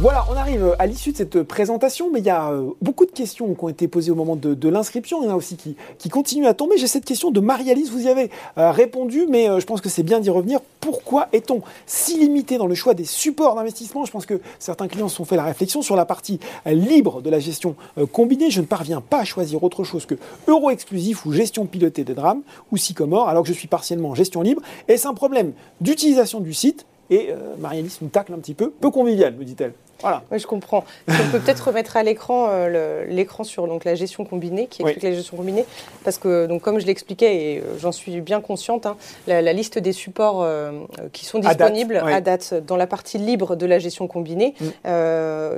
Voilà, on arrive à l'issue de cette présentation, mais il y a euh, beaucoup de questions qui ont été posées au moment de, l'inscription. Il y en a aussi qui, continuent à tomber. J'ai cette question de Marie-Alice, vous y avez euh, répondu, mais euh, je pense que c'est bien d'y revenir. Pourquoi est-on si limité dans le choix des supports d'investissement? Je pense que certains clients se sont fait la réflexion sur la partie libre de la gestion combinée. Je ne parviens pas à choisir autre chose que euro exclusif ou gestion pilotée des drames ou Sycomore, alors que je suis partiellement en gestion libre. Est-ce un problème d'utilisation du site? Et Marie-Alice nous tacle un petit peu, peu convivial, me dit-elle. Voilà. Oui, je comprends. on peut peut-être remettre à l'écran euh, l'écran sur donc, la gestion combinée, qui explique la gestion combinée, parce que donc, comme je l'expliquais, et euh, j'en suis bien consciente, hein, la, liste des supports euh, qui sont disponibles à date, dans la partie libre de la gestion combinée mm.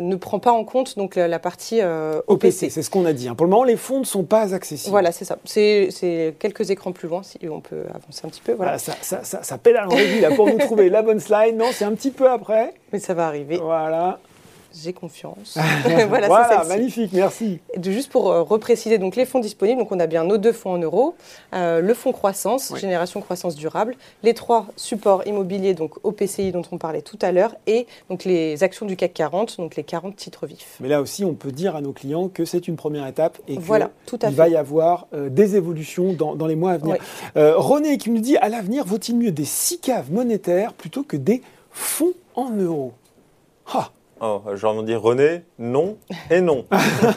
ne prend pas en compte donc, la, partie OPC. C'est ce qu'on a dit. Hein. Pour le moment, les fonds ne sont pas accessibles. Voilà, c'est ça. C'est quelques écrans plus loin, si on peut avancer un petit peu. Voilà. ça, ça, ça, ça, pédale en revue là, pour nous trouver la bonne slide. Non, c'est un petit peu après. Mais ça va arriver. Voilà j'ai confiance. voilà, voilà magnifique, merci. De, juste pour euh, repréciser donc les fonds disponibles, donc on a bien nos deux fonds en euros, euh, le fonds croissance, génération croissance durable, les trois supports immobiliers, donc OPCI dont on parlait tout à l'heure, et donc les actions du CAC 40, donc les 40 titres vifs. Mais là aussi, on peut dire à nos clients que c'est une première étape et qu'il va y avoir euh, des évolutions dans, les mois à venir. René qui nous dit à l'avenir, vaut-il mieux des six caves monétaires plutôt que des fonds en euros? Ah, Oh, J'ai envie de dire René, non et non.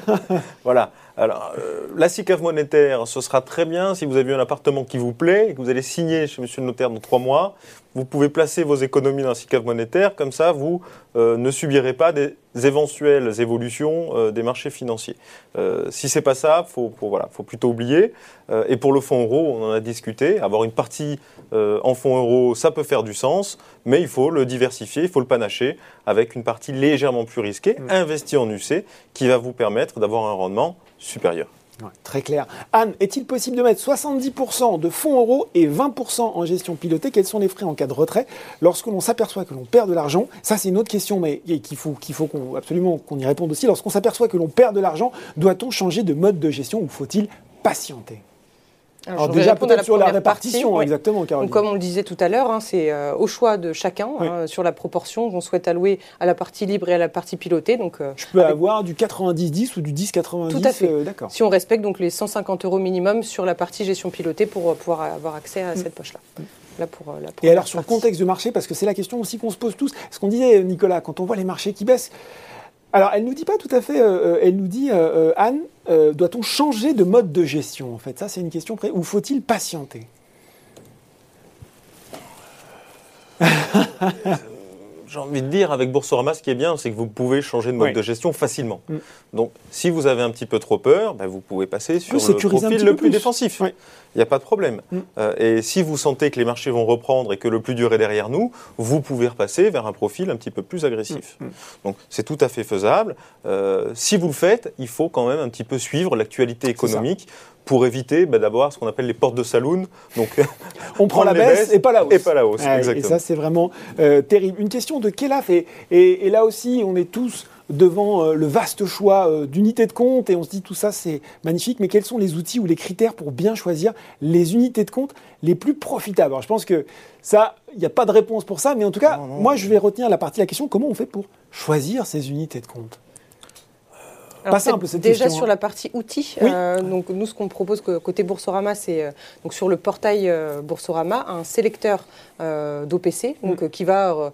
voilà. Alors, euh, la SICAV monétaire, ce sera très bien si vous avez un appartement qui vous plaît et que vous allez signer chez Monsieur le notaire dans trois mois vous pouvez placer vos économies dans un SICAV monétaire, comme ça vous euh, ne subirez pas des éventuelles évolutions euh, des marchés financiers. Si c'est pas ça, faut, faut, voilà, faut plutôt oublier. Et pour le fonds euro, on en a discuté. Avoir une partie en fonds euro, ça peut faire du sens, mais il faut le diversifier, il faut le panacher avec une partie légèrement plus risquée, mmh. investie en UC, qui va vous permettre d'avoir un rendement supérieur très clair. Anne, est-il possible de mettre 70% de fonds euros et 20% en gestion pilotée? Quels sont les frais en cas de retrait? Lorsque l'on s'aperçoit que l'on perd de l'argent Ça, c'est une autre question, mais qu'il faut, qu'il faut absolument qu'on y réponde aussi. Lorsqu'on s'aperçoit que l'on perd de l'argent, doit-on changer de mode de gestion ou faut-il patienter? Alors, déjà peut-être sur la répartition, exactement, Caroline. comme on le disait tout à l'heure, hein, c'est euh, au choix de chacun hein, sur la proportion qu'on souhaite allouer à la partie libre et à la partie pilotée. Donc, euh, je peux avoir du 90-10 ou du 10-90 Tout à fait. Euh, d'accord. Si on respecte donc les 150 euros minimum sur la partie gestion pilotée pour pouvoir avoir accès à mm. cette poche-là. Mm. Là pour, et alors sur le contexte du marché, parce que c'est la question aussi qu'on se pose tous, ce qu'on disait Nicolas, quand on voit les marchés qui baissent, alors, elle nous dit pas tout à fait. Euh, euh, elle nous dit, euh, Anne, doit-on changer de mode de gestion En fait, ça, c'est une question près. Ou faut-il patienter? J'ai envie de dire, avec Boursorama, ce qui est bien, c'est que vous pouvez changer de mode de gestion facilement. Mm. Donc, si vous avez un petit peu trop peur, ben, vous pouvez passer sur le profil le plus, défensif il n'y a pas de problème. Mm. Euh, et si vous sentez que les marchés vont reprendre et que le plus dur est derrière nous, vous pouvez repasser vers un profil un petit peu plus agressif. Mm. Mm. Donc c'est tout à fait faisable. Euh, si vous le faites, il faut quand même un petit peu suivre l'actualité économique pour éviter bah, d'avoir ce qu'on appelle les portes de saloon. Donc, on prend la baisse et pas la hausse. Et pas la hausse, exactement. Et ça, c'est vraiment euh, terrible. Une question de Kelaf, et, et, et, là aussi, on est tous devant euh, le vaste choix euh, d'unités de compte et on se dit tout ça c'est magnifique, mais quels sont les outils ou les critères pour bien choisir les unités de compte les plus profitables? Alors je pense que ça, il n'y a pas de réponse pour ça, mais en tout cas, moi je vais retenir la partie de la question comment on fait pour choisir ces unités de compte? Pas simple cette Déjà sur hein. la partie outils, euh, donc nous ce qu'on propose côté Boursorama, c'est euh, donc sur le portail euh, Boursorama un sélecteur d'OPC, donc mm. qui va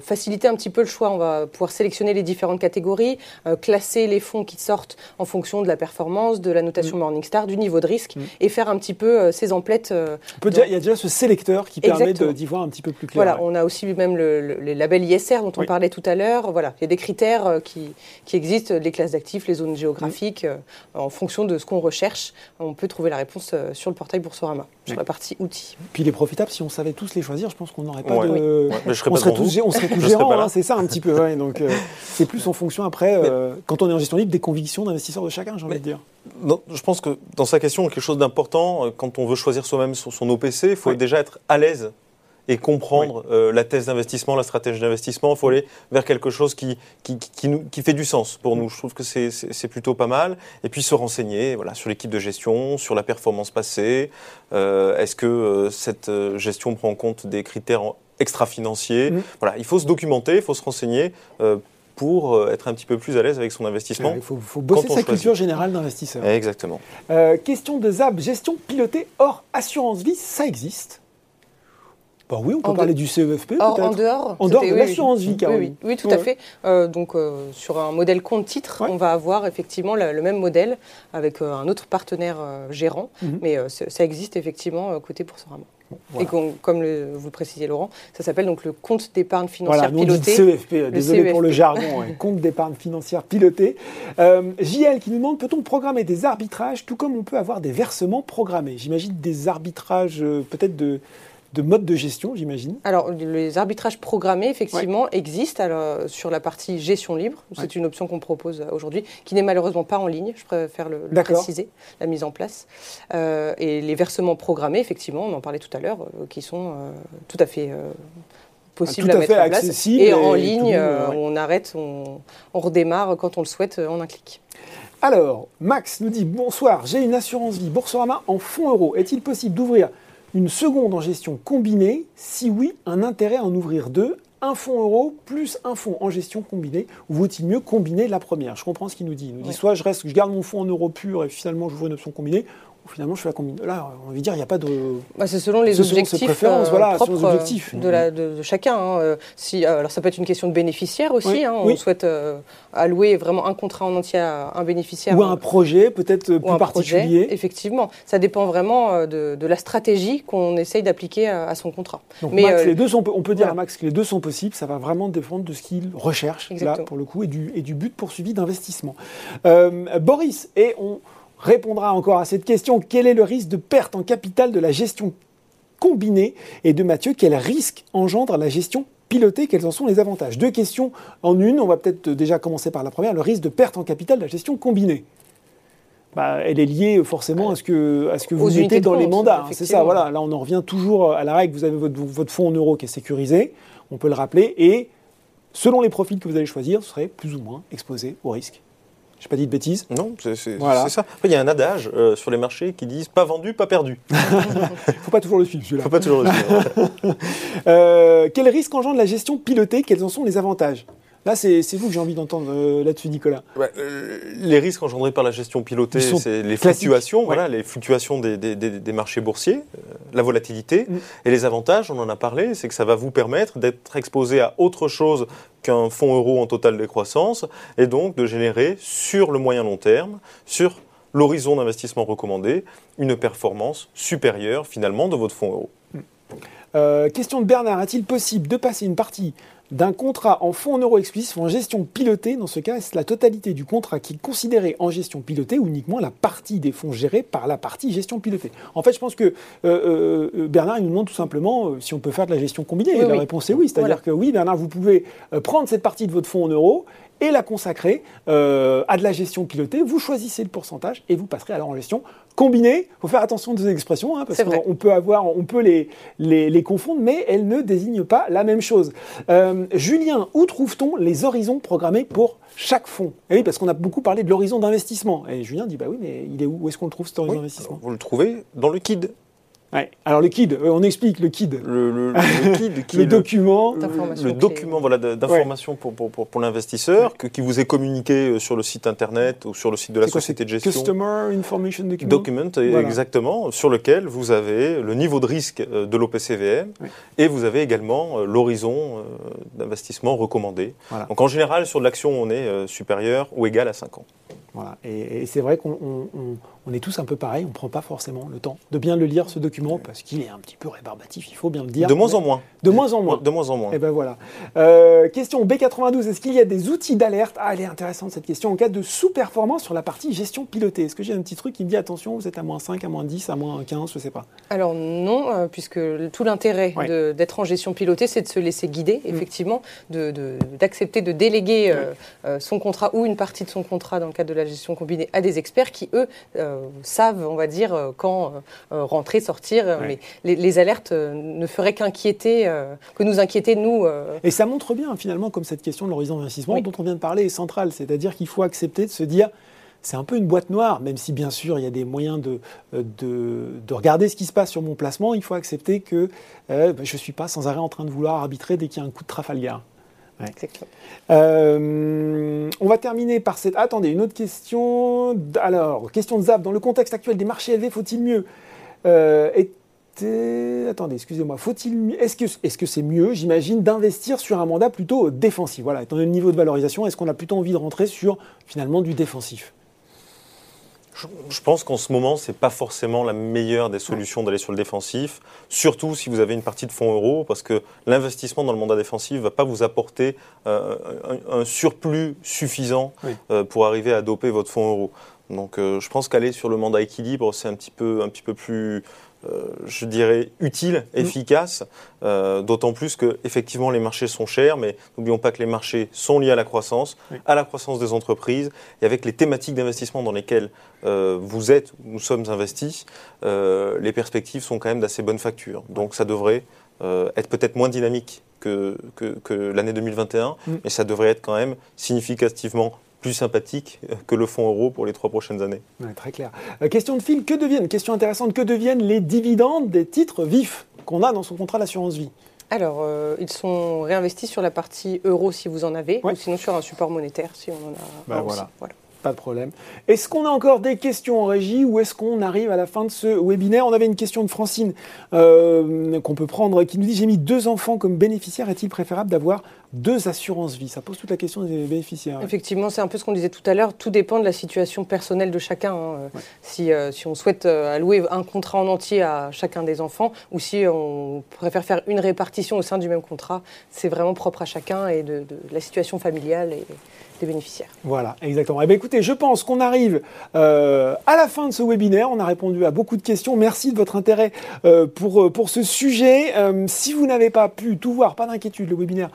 faciliter un petit peu le choix. On va pouvoir sélectionner les différentes catégories, classer les fonds qui sortent en fonction de la performance, de la notation mm. Morningstar, du niveau de risque, mm. et faire un petit peu ces emplettes. il y a déjà ce sélecteur qui permet d'y voir un petit peu plus clair. Voilà, on a aussi même le, les labels ISR dont on parlait tout à l'heure. Voilà, il y a des critères qui, qui existent, les classes d'actifs les zones géographiques, euh, en fonction de ce qu'on recherche, on peut trouver la réponse euh, sur le portail Boursorama, sur la partie outils. Puis il est profitable, si on savait tous les choisir, je pense qu'on n'aurait pas de... on, serait tous, on, serait tous, gérants, hein, c'est ça un petit peu. donc euh, c'est plus en fonction après, quand on est en gestion libre, des convictions d'investisseurs de chacun, j'ai envie de dire. je pense que dans sa question, quelque chose d'important, quand on veut choisir soi-même son, OPC, il faut déjà être à l'aise et comprendre euh, la thèse d'investissement, la stratégie d'investissement. Il faut aller vers quelque chose qui, qui, qui, nous, qui fait du sens pour nous. Je trouve que c'est plutôt pas mal. Et puis se renseigner voilà, sur l'équipe de gestion, sur la performance passée. Euh, Est-ce que euh, cette gestion prend en compte des critères extra-financiers? Mmh. Voilà, il faut se documenter, il faut se renseigner pour être un petit peu plus à l'aise avec son investissement. il faut, bosser sa culture générale d'investisseur. Exactement. Euh, question de Zab, gestion pilotée hors assurance vie, ça existe? Bah oui, on peut parler du CEFP peut-être. En dehors, en dehors de l'assurance vie, oui, oui, tout à fait. Euh, donc sur un modèle compte-titre, on va avoir effectivement le, même modèle avec un autre partenaire gérant, mhm. mais ça existe effectivement côté Boursorama. Et comme vous le précisez, Laurent, ça s'appelle donc le compte d'épargne financière voilà, piloté. CEFP, désolé pour le jargon, compte d'épargne financière piloté. Euh, JL qui nous demande peut-on programmer des arbitrages tout comme on peut avoir des versements programmés? J'imagine des arbitrages euh, peut-être de de mode de gestion, j'imagine Alors, les arbitrages programmés, effectivement, existent alors, sur la partie gestion libre. C'est une option qu'on propose aujourd'hui, qui n'est malheureusement pas en ligne, je préfère le, préciser, la mise en place. Euh, et les versements programmés, effectivement, on en parlait tout à l'heure, euh, qui sont euh, tout à fait possibles à, mettre en place. Et, en ligne, on arrête, on, on redémarre quand on le souhaite en un clic. Alors, Max nous dit Bonsoir, j'ai une assurance vie Boursorama en fonds euros. Est-il possible d'ouvrir une seconde en gestion combinée Si oui, un intérêt à en ouvrir deux. Un fonds euro plus un fonds en gestion combinée, ou vaut-il mieux combiner la première? Je comprends ce qu'il nous dit. Il nous dit soit je reste, je garde mon fonds en euros pur et finalement j'ouvre une option combinée, finalement, je fais la combine. Là, on va dire, il n'y a pas de. Bah, c'est selon les objectifs, euh, voilà, propres objectifs. De, la, de, chacun. Hein. Euh, si, euh, alors, ça peut être une question de bénéficiaire aussi. hein. On souhaite allouer vraiment un contrat en entier à un bénéficiaire. Ou un projet, peut-être plus particulier. effectivement. Ça dépend vraiment de, la stratégie qu'on essaye d'appliquer à, son contrat. Donc, Mais, les deux sont, on peut dire à Max que les deux sont possibles. Ça va vraiment dépendre de ce qu'il recherche, là, pour le coup, et du, et du but poursuivi d'investissement. Boris, et on répondra encore à cette question. Quel est le risque de perte en capital de la gestion combinée Et de Mathieu, quel risque engendre la gestion pilotée? Quels en sont les avantages? Deux questions en une. On va peut-être déjà commencer par la première. Le risque de perte en capital de la gestion combinée. Bah, elle est liée forcément à ce que, à ce que vous mettez dans les mandats. Hein, c'est ça, voilà. Là, on en revient toujours à la règle. Vous avez votre, votre fonds en euros qui est sécurisé, on peut le rappeler, et selon les profils que vous allez choisir, vous serez plus ou moins exposé au risque. J'ai pas dit de bêtises Non, c'est ça. il y a un adage euh, sur les marchés qui disent pas vendu, pas perdu. Faut pas toujours le suivre, celui-là. Faut pas toujours le suivre. euh, quel risque engendre la gestion pilotée? Quels en sont les avantages? Là, c'est vous que j'ai envie d'entendre euh, là-dessus, Nicolas. Euh, les risques engendrés par la gestion pilotée, c'est les fluctuations, voilà, les fluctuations des, marchés boursiers, euh, la volatilité. Mm. Et les avantages, on en a parlé, c'est que ça va vous permettre d'être exposé à autre chose qu'un fonds euro en totale décroissance, et donc de générer sur le moyen long terme, sur l'horizon d'investissement recommandé, une performance supérieure finalement de votre fonds euro. Mm. question de Bernard, est-il possible de passer une partie d'un contrat en fonds en euros explicites ou en gestion pilotée. Dans ce cas, est-ce la totalité du contrat qui est considéré en gestion pilotée ou uniquement la partie des fonds gérés par la partie gestion pilotée? En fait, je pense que euh, euh, euh, Bernard il nous demande tout simplement si on peut faire de la gestion combinée. et la réponse est oui. C'est-à-dire que oui, Bernard, vous pouvez prendre cette partie de votre fonds en euros et la consacrer à de la gestion pilotée. Vous choisissez le pourcentage et vous passerez alors en gestion combinée. Il faut faire attention aux expressions hein, parce qu'on peut avoir, on peut les, les, confondre, mais elles ne désignent pas la même chose. Julien, où trouve-t-on les horizons programmés pour chaque fonds et Oui, parce qu'on a beaucoup parlé de l'horizon d'investissement. Et Julien dit, bah oui, mais il est où? Où est-ce qu'on le trouve cet horizon d'investissement? Vous le trouvez dans le KID. Alors le KID, euh, on explique le KID. Le, le, le KID, qui le document, le document voilà, d'information pour, pour, pour, l'investisseur, qui vous est communiqué euh, sur le site internet ou sur le site de la société de gestion. Customer Information Document. Document, exactement, sur lequel vous avez le niveau de risque euh, de l'OPCVM et vous avez également l'horizon d'investissement recommandé. Donc en général, sur de l'action, on est supérieur ou égal à 5 ans. Voilà. Et, c'est vrai qu'on on est tous un peu pareil, on ne prend pas forcément le temps de bien le lire, ce document, parce qu'il est un petit peu rébarbatif, il faut bien le dire. De moins en moins. De moins en moins. De moins en moins. Et eh ben voilà. Euh, question B92, est-ce qu'il y a des outils d'alerte? Ah, elle est intéressante cette question, en cas de sous-performance sur la partie gestion pilotée. Est-ce que j'ai un petit truc qui me dit, attention, vous êtes à moins 5, à moins 10, à moins 15, je ne sais pas Alors non, euh, puisque tout l'intérêt d'être en gestion pilotée, c'est de se laisser guider, mm. effectivement, d'accepter de, de, déléguer euh, son contrat ou une partie de son contrat dans le cadre de la gestion combinée à des experts qui, eux, euh, savent, on va dire, euh, quand euh, rentrer, sortir. Mais les, alertes ne feraient qu'inquiéter, que nous inquiéter, nous. Et ça montre bien, finalement, comme cette question de l'horizon d'investissement dont on vient de parler est centrale. C'est-à-dire qu'il faut accepter de se dire c'est un peu une boîte noire, même si bien sûr il y a des moyens de, de, regarder ce qui se passe sur mon placement, il faut accepter que je ne suis pas sans arrêt en train de vouloir arbitrer dès qu'il y a un coup de Trafalgar. Euh, on va terminer par cette. Attendez, une autre question. Alors, question de Zap. Dans le contexte actuel des marchés élevés, faut-il mieux euh, Attendez, excusez-moi. Faut-il Est-ce que est-ce que c'est mieux, j'imagine, d'investir sur un mandat plutôt défensif? Voilà, étant donné le niveau de valorisation, est-ce qu'on a plutôt envie de rentrer sur finalement du défensif? Je pense qu'en ce moment, ce n'est pas forcément la meilleure des solutions d'aller sur le défensif, surtout si vous avez une partie de fonds euros, parce que l'investissement dans le mandat défensif ne va pas vous apporter euh, un, surplus suffisant euh, pour arriver à doper votre fonds euro. Donc euh, je pense qu'aller sur le mandat équilibre, c'est un petit peu, un petit peu plus euh, je dirais, utile, mm. efficace, euh, d'autant plus que effectivement les marchés sont chers, mais n'oublions pas que les marchés sont liés à la croissance, à la croissance des entreprises, et avec les thématiques d'investissement dans lesquelles euh, vous êtes, nous sommes investis, les perspectives sont quand même d'assez bonne facture. Donc ça devrait être peut-être moins dynamique que, que, l'année 2021, mm. mais ça devrait être quand même significativement plus sympathique que le fonds euro pour les trois prochaines années. très clair. Euh, question de fil, que deviennent, question intéressante, que deviennent les dividendes des titres vifs qu'on a dans son contrat d'assurance vie? Alors, euh, ils sont réinvestis sur la partie euro si vous en avez, ou sinon sur un support monétaire si on en a. Ben voilà. voilà. Pas de problème. Est-ce qu'on a encore des questions en régie ou est-ce qu'on arrive à la fin de ce webinaire? On avait une question de Francine euh, qu'on peut prendre qui nous dit J'ai mis deux enfants comme bénéficiaires. Est-il préférable d'avoir deux assurances vie Ça pose toute la question des bénéficiaires. Effectivement, c'est un peu ce qu'on disait tout à l'heure. Tout dépend de la situation personnelle de chacun. Hein. Si, euh, si, on souhaite euh, allouer un contrat en entier à chacun des enfants ou si on préfère faire une répartition au sein du même contrat, c'est vraiment propre à chacun et de, de la situation familiale. Et, bénéficiaires. Voilà, exactement. Eh bien, écoutez, je pense qu'on arrive euh, à la fin de ce webinaire. On a répondu à beaucoup de questions. Merci de votre intérêt pour, pour ce sujet. si vous n'avez pas pu tout voir, pas d'inquiétude, le webinaire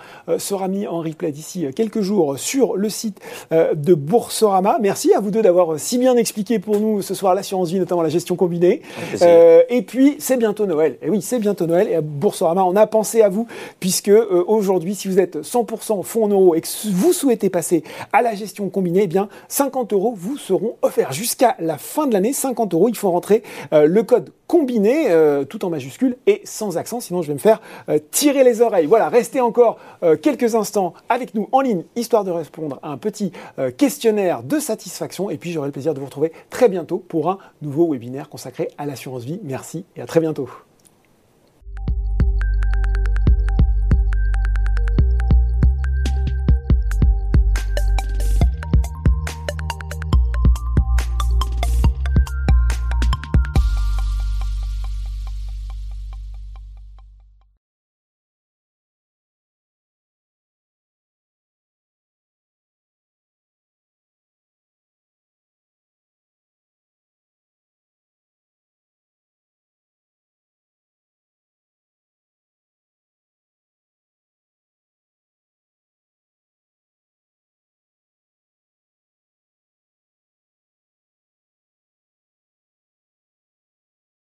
sera mis en replay d'ici quelques jours sur le site de Boursorama. Merci à vous deux d'avoir si bien expliqué pour nous ce soir l'assurance vie, notamment la gestion combinée. et puis, c'est bientôt Noël. Et oui, c'est bientôt Noël. Et à Boursorama, on a pensé à vous, puisque aujourd'hui, si vous êtes 100% fonds en euros et que vous souhaitez passer à la gestion combinée, eh bien 50 euros vous seront offerts jusqu'à la fin de l'année. 50 euros, il faut rentrer euh, le code combiné, euh, tout en majuscule et sans accent, sinon je vais me faire euh, tirer les oreilles. Voilà, restez encore quelques instants avec nous en ligne, histoire de répondre à un petit questionnaire de satisfaction. Et puis j'aurai le plaisir de vous retrouver très bientôt pour un nouveau webinaire consacré à l'assurance vie. Merci et à très bientôt.